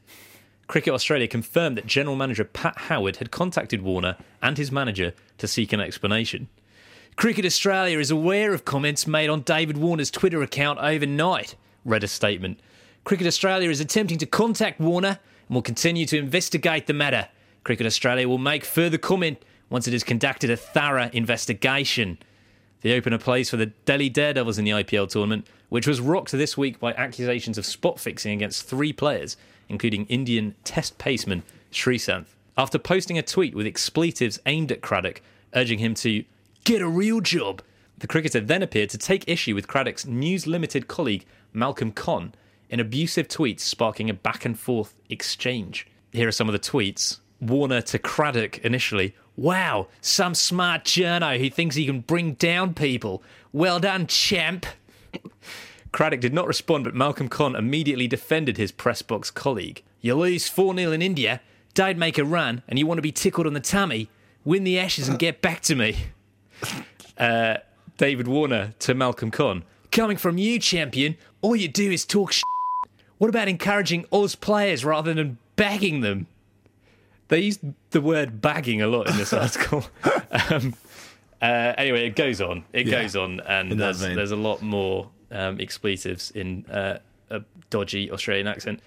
Cricket Australia confirmed that general manager Pat Howard had contacted Warner and his manager to seek an explanation. Cricket Australia is aware of comments made on David Warner's Twitter account overnight, read a statement. Cricket Australia is attempting to contact Warner and will continue to investigate the matter. Cricket Australia will make further comment once it has conducted a thorough investigation. The opener plays for the Delhi Daredevils in the IPL tournament, which was rocked this week by accusations of spot fixing against three players, including Indian Test paceman Sreesanth. After posting a tweet with expletives aimed at Craddock, urging him to get a real job, the cricketer then appeared to take issue with Craddock's News Limited colleague Malcolm Conn in abusive tweets sparking a back and forth exchange. Here are some of the tweets. Warner to Craddock initially. Wow, some smart journo who thinks he can bring down people. Well done, champ. Craddock did not respond, but Malcolm Conn immediately defended his press box colleague. You lose 4 0 in India, don't make a run, and you want to be tickled on the tummy. Win the Ashes and get back to me. Uh, David Warner to Malcolm Conn. Coming from you, champion, all you do is talk. What about encouraging Oz players rather than bagging them? They used the word bagging a lot in this article. um, uh, anyway, it goes on. It Yeah, goes on, and there's, vein. there's a lot more um, expletives in uh, a dodgy Australian accent.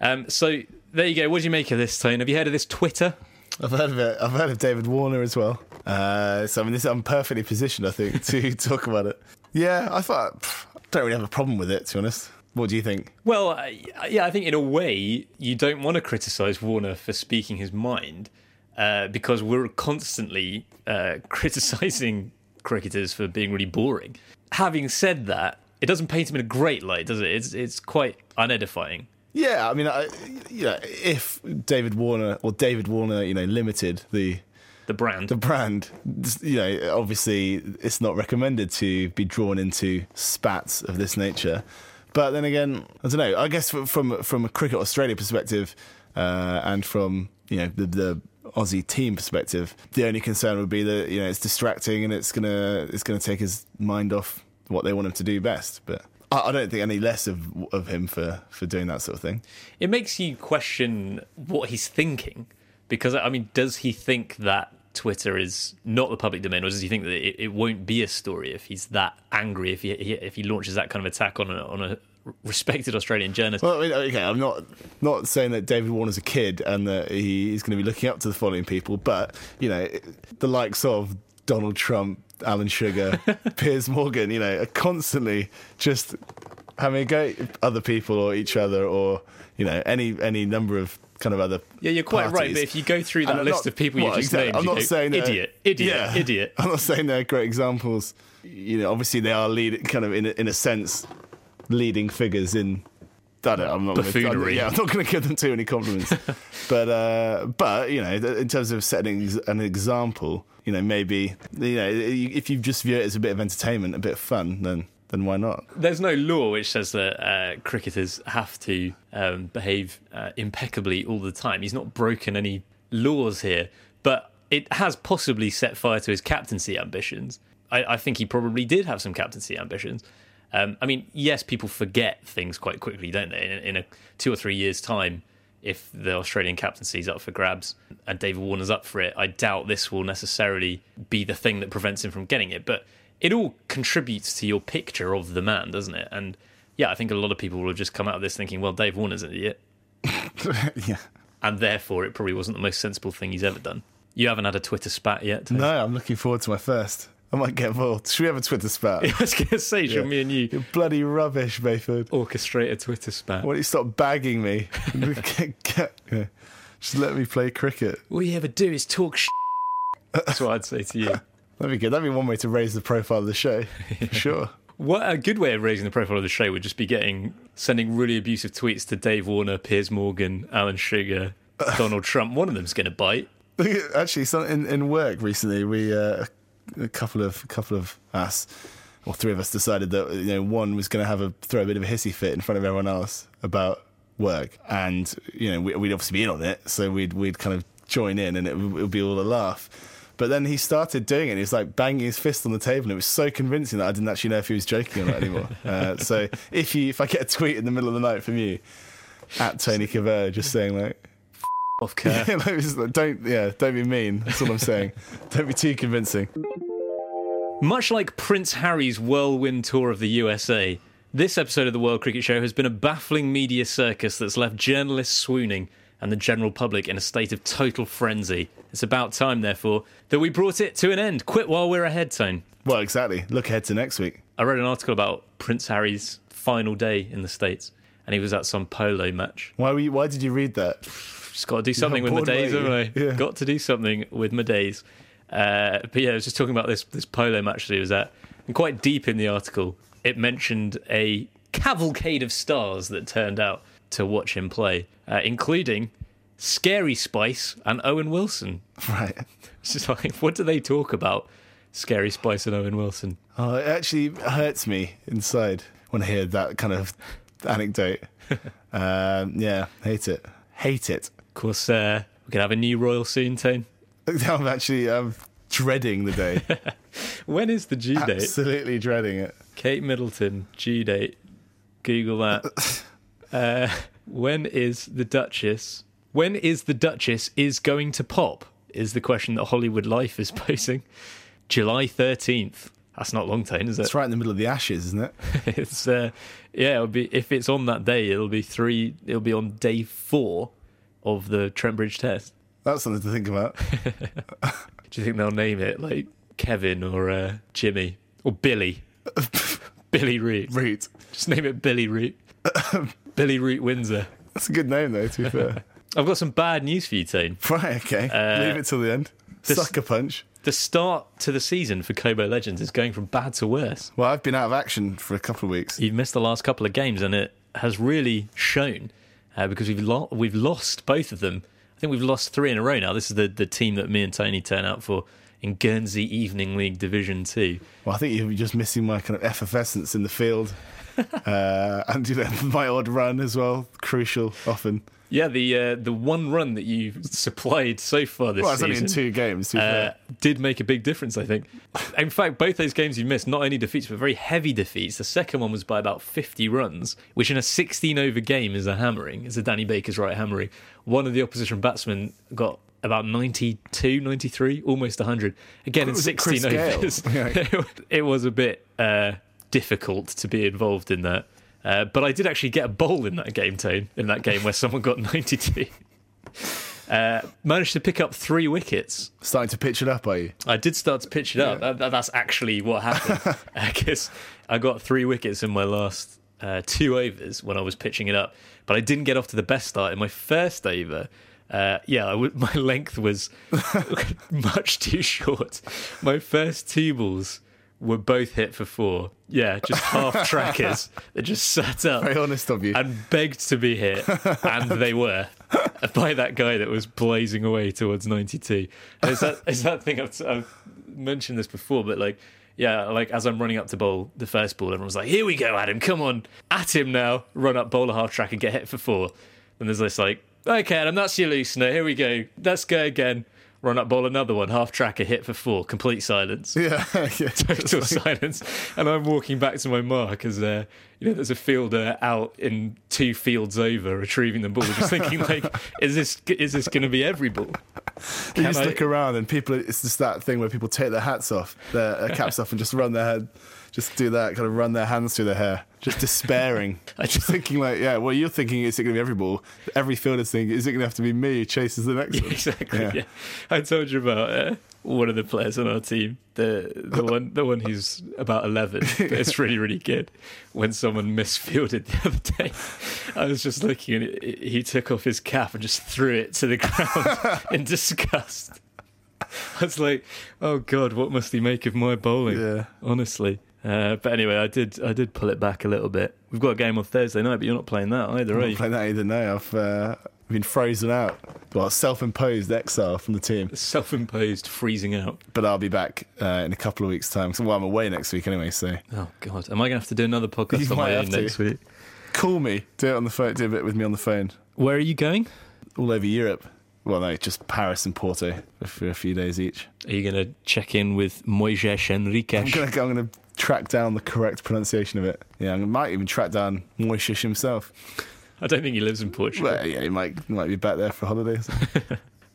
Um, so there you go. What do you make of this, Tone? Have you heard of this Twitter? I've heard of it. I've heard of David Warner as well. Uh, so I mean, this, I'm perfectly positioned, I think, to talk about it. Yeah, I thought pff, I don't really have a problem with it, to be honest. What do you think? Well, uh, yeah, I think in a way you don't want to criticise Warner for speaking his mind uh, because we're constantly uh, criticising cricketers for being really boring. Having said that, it doesn't paint him in a great light, does it? It's it's quite unedifying. Yeah, I mean, I, you know, if David Warner or David Warner, you know, limited the The brand. the brand, you know, obviously it's not recommended to be drawn into spats of this nature. But then again, I don't know. I guess from from, a cricket Australia perspective, uh, and from you know the, the Aussie team perspective, the only concern would be that you know it's distracting and it's gonna it's gonna take his mind off what they want him to do best. But I, I don't think any less of of him for for doing that sort of thing. it makes you question what he's thinking because I mean, does he think that Twitter is not the public domain, or does he think that it, it won't be a story if he's that angry if he if he launches that kind of attack on a, on a respected Australian journalist? Well, I mean, okay, I'm not not saying that David Warner's a kid and that he's going to be looking up to the following people, but you know, the likes of Donald Trump, Alan Sugar, Piers Morgan, you know, are constantly just having a go at other people or each other or you know any any number of kind of other. Yeah, you're quite right. But if you go through that list not- of people you well, just exactly. named, I'm not go, saying idiot, idiot, yeah. idiot. I'm not saying they're great examples. You know, obviously they are lead, kind of in a, in a sense, leading figures in. That I'm not Gonna, yeah, I'm not going to give them too many compliments. but uh, but you know, in terms of setting an example, you know, maybe you know, if you just view it as a bit of entertainment, a bit of fun, then then why not? There's no law which says that uh, cricketers have to um, behave uh, impeccably all the time. He's not broken any laws here, but it has possibly set fire to his captaincy ambitions. I, I think he probably did have some captaincy ambitions. Um, I mean, yes, people forget things quite quickly, don't they? In, in a two or three years' time, if the Australian captaincy is up for grabs and David Warner's up for it, I doubt this will necessarily be the thing that prevents him from getting it. But it all contributes to your picture of the man, doesn't it? And yeah, I think a lot of people will have just come out of this thinking, well, Dave Warner's an idiot. yeah. And therefore, it probably wasn't the most sensible thing he's ever done. You haven't had a Twitter spat yet? Tony? No, I'm looking forward to my first. I might get involved. Should we have a Twitter spat? I was going to say, should Yeah. me and you You're bloody rubbish, Bayford. orchestrate a Twitter spat? Why don't you stop bagging me? Get- get- yeah. Just let me play cricket. All you ever do is talk sh- That's what I'd say to you. That'd be good. That'd be one way to raise the profile of the show. Sure. What a good way of raising the profile of the show would just be getting sending really abusive tweets to Dave Warner, Piers Morgan, Alan Sugar, Donald Trump. One of them's going to bite. Actually, some, in, in work recently, we uh, a couple of a couple of us, or three of us, decided that you know one was going to have a throw a bit of a hissy fit in front of everyone else about work, and you know we, we'd obviously be in on it, so we'd we'd kind of join in, and it it would be all a laugh. But then he started doing it. And he was like banging his fist on the table. And it was so convincing that I didn't actually know if he was joking or not anymore. uh, so if you if I get a tweet in the middle of the night from you at Tony Caver just saying like Off like, like, don't yeah, don't be mean. That's all I'm saying. don't be too convincing. Much like Prince Harry's whirlwind tour of the USA, this episode of the World Cricket Show has been a baffling media circus that's left journalists swooning and the general public in a state of total frenzy. It's about time, therefore, that we brought it to an end. Quit while we're ahead, Tone. Well, exactly. Look ahead to next week. I read an article about Prince Harry's final day in the States, and he was at some polo match. Why were you, Why did you read that? Just got to do something with my days, haven't I? Yeah. Got to do something with my days. Uh, but yeah, I was just talking about this this polo match that he was at, and quite deep in the article, it mentioned a cavalcade of stars that turned out to watch him play, uh, including Scary Spice and Owen Wilson. Right. It's just like, what do they talk about? Scary Spice and Owen Wilson. Oh, it actually hurts me inside when I hear that kind of anecdote. um, yeah, hate it. Hate it. Of course, uh, we can have a new royal soon, Tone. I'm actually I'm dreading the day. When is the due date? Absolutely dreading it. Kate Middleton, due date. Google that. Uh, when is the Duchess? When is the Duchess is going to pop? Is the question that Hollywood Life is posing. July thirteenth. That's not long time, is it? It's right in the middle of the ashes, isn't it? it's uh, yeah. It'll be if it's on that day. It'll be three. It'll be on day four of the Trent Bridge test. That's something to think about. Do you think they'll name it like Kevin or uh, Jimmy or Billy? Billy Root. Root. Just name it Billy Root. Billy Root Windsor. That's a good name, though, to be fair. I've got some bad news for you, Tone. right, okay. Uh, Leave it till the end. this- Sucker punch. The start to the season for Kobo Legends is going from bad to worse. Well, I've been out of action for a couple of weeks. You've missed the last couple of games, and it has really shown uh, because we've lo- we've lost both of them. I think we've lost three in a row now. This is the, the team that me and Tony turn out for in Guernsey Evening League Division Two. Well, I think you're just missing my kind of effervescence in the field. uh, and, you know, my odd run as well. Crucial, often. Yeah, the uh, the one run that you supplied so far this Well, it's only in two games, uh, did make a big difference, I think. In fact, both those games you missed, not only defeats, but very heavy defeats. The second one was by about 50 runs, which in a 16 over game is a hammering. It's a Danny Baker's right hammering. One of the opposition batsmen got about 92, 93, almost 100. Again, in Was it 16 overs. Yeah. it was a bit uh, difficult to be involved in that. Uh, but I did actually get a bowl in that game, Tone, in that game where someone got 92. Uh, managed to pick up three wickets. Starting to pitch it up, are you? I did start to pitch it up. That- that- that's actually what happened. Because I got three wickets in my last uh, two overs when I was pitching it up, but I didn't get off to the best start in my first over. Uh, yeah, I w- my length was much too short. My first two balls were both hit for four. Yeah, just half trackers that just sat up Very honest of you. and begged to be hit, and they were by that guy that was blazing away towards 92. And it's that, it's that thing I've, I've mentioned this before, but like yeah, like as I'm running up to bowl the first ball, everyone's like, "Here we go, Adam, come on, at him now, run up, bowl a half track, and get hit for four. And there's this like, "Okay, Adam, that's your loosener. Here we go. Let's go again." Run up, ball, another one, half track, a hit for four, complete silence Yeah, yeah. total silence. And I'm walking back to my mark as uh, you know, there's a fielder out in two fields over retrieving the ball, just thinking like, is this is this going to be every ball? You just I- look around and people. It's just that thing where people take their hats off, their, their caps off, and just run their head, just do that, kind of run their hands through their hair, just despairing. I just thinking like, yeah, well, you're thinking is it going to be every ball. Every fielder's thinking, is it going to have to be me who chases the next one? exactly. Yeah. Yeah. I told you about uh, one of the players on our team, the the one the one who's about eleven. It's really really good. When someone misfielded the other day, I was just looking and it, he took off his cap and just threw it to the ground in disgust. I was like, "Oh God, what must he make of my bowling?" Yeah. honestly. Uh, but anyway, I did I did pull it back a little bit. We've got a game on Thursday night, but you're not playing that either, I'm are not you? playing that either. No, I've uh, been frozen out. Well, self-imposed exile from the team. Self-imposed freezing out. But I'll be back uh, in a couple of weeks' time. So, well, I'm away next week anyway. So Oh God, am I going to have to do another podcast You on might my own have to. next week? call me. Do it on the phone. Do a bit with me on the phone. Where are you going? All over Europe. Well, no, just Paris and Porto for a few days each. Are you going to check in with Moises I'm Henriques? I'm gonna track down the correct pronunciation of it. Yeah, I might even track down Moishish himself. I don't think he lives in Portugal. Well, yeah, he might he might be back there for holidays.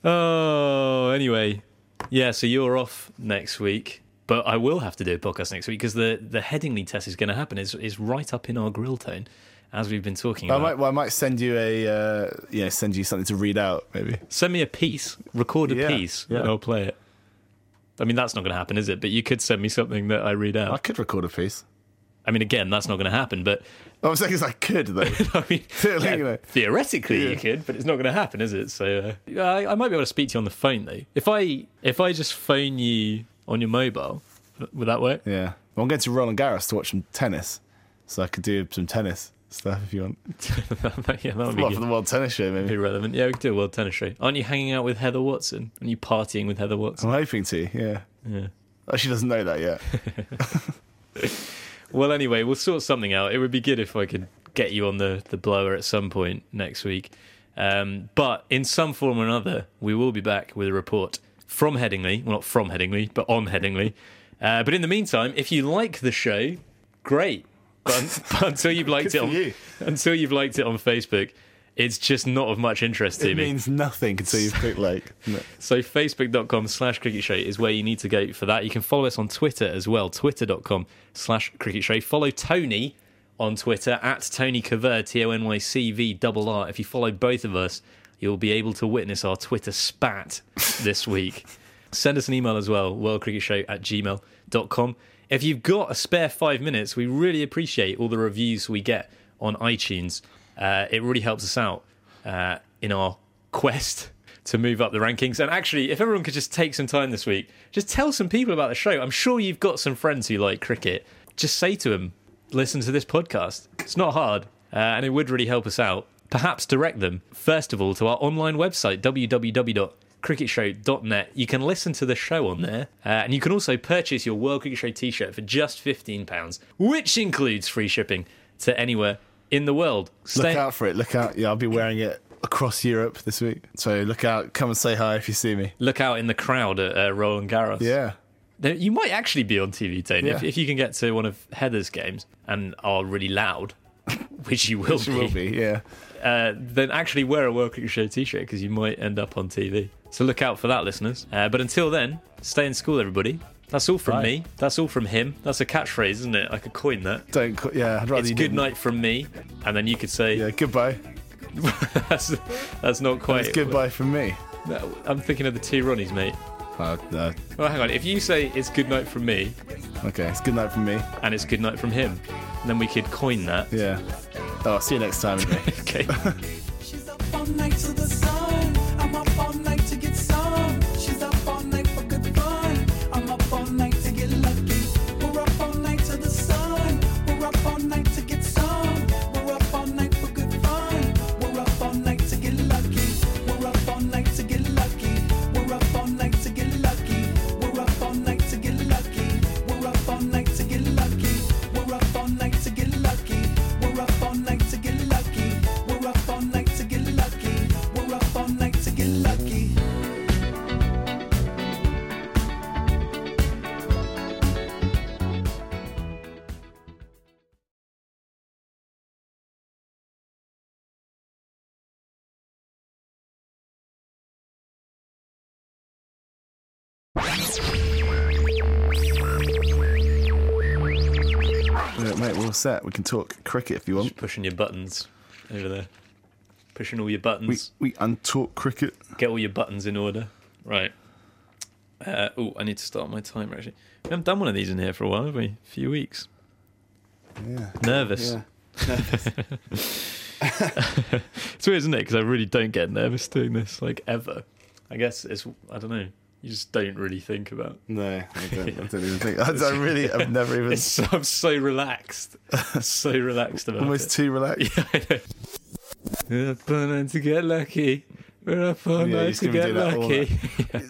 Oh, anyway, yeah. So you're off next week, but I will have to do a podcast next week because the the Headingley test is going to happen. is is right up in our grill tone, as we've been talking I about. might well, I might send you a uh, yeah send you something to read out maybe. Send me a piece, record a Yeah, piece, yeah. and I'll play it. I mean, that's not going to happen, is it? But you could send me something that I read out. I could record a piece. I mean, again, that's not going to happen. But I was saying I could though. I mean, yeah, you know. theoretically Yeah. you could, but it's not going to happen, is it? So uh, I, I might be able to speak to you on the phone though. If I if I just phone you on your mobile, would that work? yeah, well, I'm going to Roland Garros to watch some tennis, so I could do some tennis stuff if you want. yeah, that would be Well, good. for the World Tennis Show maybe. Be maybe. relevant. Yeah, we could do a world tennis show. Aren't you hanging out with Heather Watson? Are you partying with Heather Watson? I'm hoping to. Yeah. Yeah. Oh, she doesn't know that yet. Well, anyway, we'll sort something out. It would be good if I could get you on the, the blower at some point next week. Um, but in some form or another, we will be back with a report from Headingley. Well, not from Headingley, but on Headingley. Uh, but in the meantime, if you like the show, great. But, but until you've liked it on you. until you've liked it on Facebook, it's just not of much interest to It me. It means nothing until you've clicked like. No. So facebook.com slash cricket show is where you need to go for that. You can follow us on Twitter as well, twitter.com slash cricket show. Follow Tony on Twitter at Tony Cover, T O N Y C V double R. If you follow both of us, you'll be able to witness our Twitter spat this week. Send us an email as well, worldcricketshow at gmail.com. If you've got a spare five minutes, we really appreciate all the reviews we get on iTunes. Uh, it really helps us out uh, in our quest to move up the rankings. And actually, if everyone could just take some time this week, just tell some people about the show. I'm sure you've got some friends who like cricket. Just say to them, listen to this podcast. It's not hard, uh, and it would really help us out. Perhaps direct them, first of all, to our online website, www.cricketshow.net. You can listen to the show on there, uh, and you can also purchase your World Cricket Show t shirt for just £15, which includes free shipping to anywhere in the world. Look out for it. Look out. Yeah, I'll be wearing it across Europe this week. So look out. Come and say hi if you see me. look out in the crowd at uh, Roland Garros. Yeah. You might actually be on TV, Tony, if, Yeah. if you can get to one of Heather's games and are really loud, which you will She be, will be. Yeah. Uh, then actually wear a World Cricket Show t-shirt because you might end up on TV. So look out for that, listeners. Uh, but until then, stay in school, everybody. That's all from Bye. me. That's all from him. That's a catchphrase, isn't it? I could coin that. Don't. co- Yeah. I'd rather It's good didn't. night from me, and then you could say Yeah. Goodbye. that's that's not quite. It's goodbye from me. No, I'm thinking of the two Ronnies, mate. Uh, uh, Well, hang on. If you say it's good night from me, okay. It's good night from me. and it's good night from him, then we could coin that. Yeah. Oh, I'll see you next time. anyway. Okay. mate, we're all set. We can talk cricket if you want. Just pushing your buttons over there. Pushing all your buttons. We we untalk cricket. Get all your buttons in order. Right. Uh, oh, I need to start my timer actually. We haven't done one of these in here for a while, have we? A few weeks. Yeah. Nervous. it's weird, isn't it? Because I really don't get nervous doing this, like ever. I guess it's I don't know. You just don't really think about. No, I don't, I don't even think. I, I really, I've never even It's I'm so relaxed, so relaxed about almost it. too relaxed. Yeah. We're up all night to get lucky. We're up all Yeah, night to get do that all lucky.